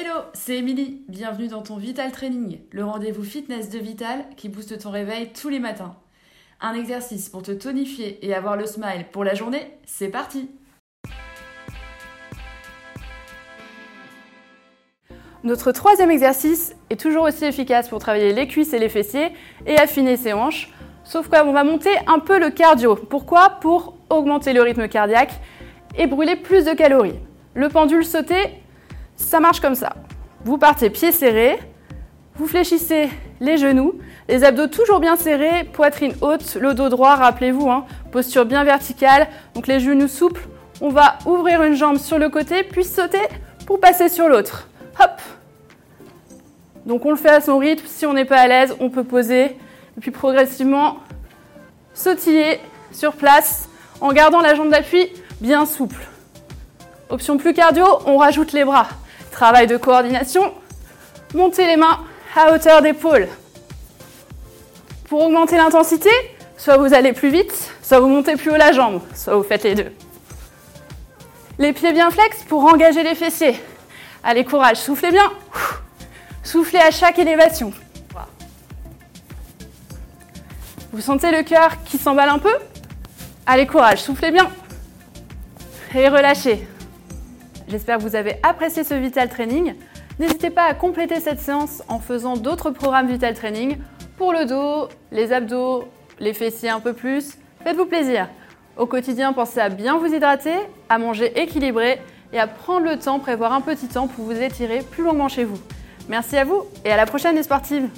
Hello, c'est Émilie. Bienvenue dans ton Vital Training, le rendez-vous fitness de Vital qui booste ton réveil tous les matins. Un exercice pour te tonifier et avoir le smile pour la journée, c'est parti Notre troisième exercice est toujours aussi efficace pour travailler les cuisses et les fessiers et affiner ses hanches, sauf qu'on va monter un peu le cardio. Pourquoi? Pour augmenter le rythme cardiaque et brûler plus de calories. Le pendule sauté, ça marche comme ça. Vous partez pieds serrés, vous fléchissez les genoux, les abdos toujours bien serrés, poitrine haute, le dos droit, rappelez-vous, hein, posture bien verticale, donc les genoux souples. On va ouvrir une jambe sur le côté, puis sauter pour passer sur l'autre. Hop Donc on le fait à son rythme, si on n'est pas à l'aise, on peut poser, et puis progressivement sautiller sur place en gardant la jambe d'appui bien souple. Option plus cardio, on rajoute les bras. Travail de coordination. Montez les mains à hauteur d'épaule. Pour augmenter l'intensité, soit vous allez plus vite, soit vous montez plus haut la jambe, soit vous faites les deux. Les pieds bien flex pour engager les fessiers. Allez, courage, soufflez bien. Soufflez à chaque élévation. Vous sentez le cœur qui s'emballe un peu Allez, courage, soufflez bien. Et relâchez. J'espère que vous avez apprécié ce Vital Training. N'hésitez pas à compléter cette séance en faisant d'autres programmes Vital Training pour le dos, les abdos, les fessiers un peu plus. Faites-vous plaisir. Au quotidien, pensez à bien vous hydrater, à manger équilibré et à prendre le temps, prévoir un petit temps pour vous étirer plus longuement chez vous. Merci à vous et à la prochaine les sportives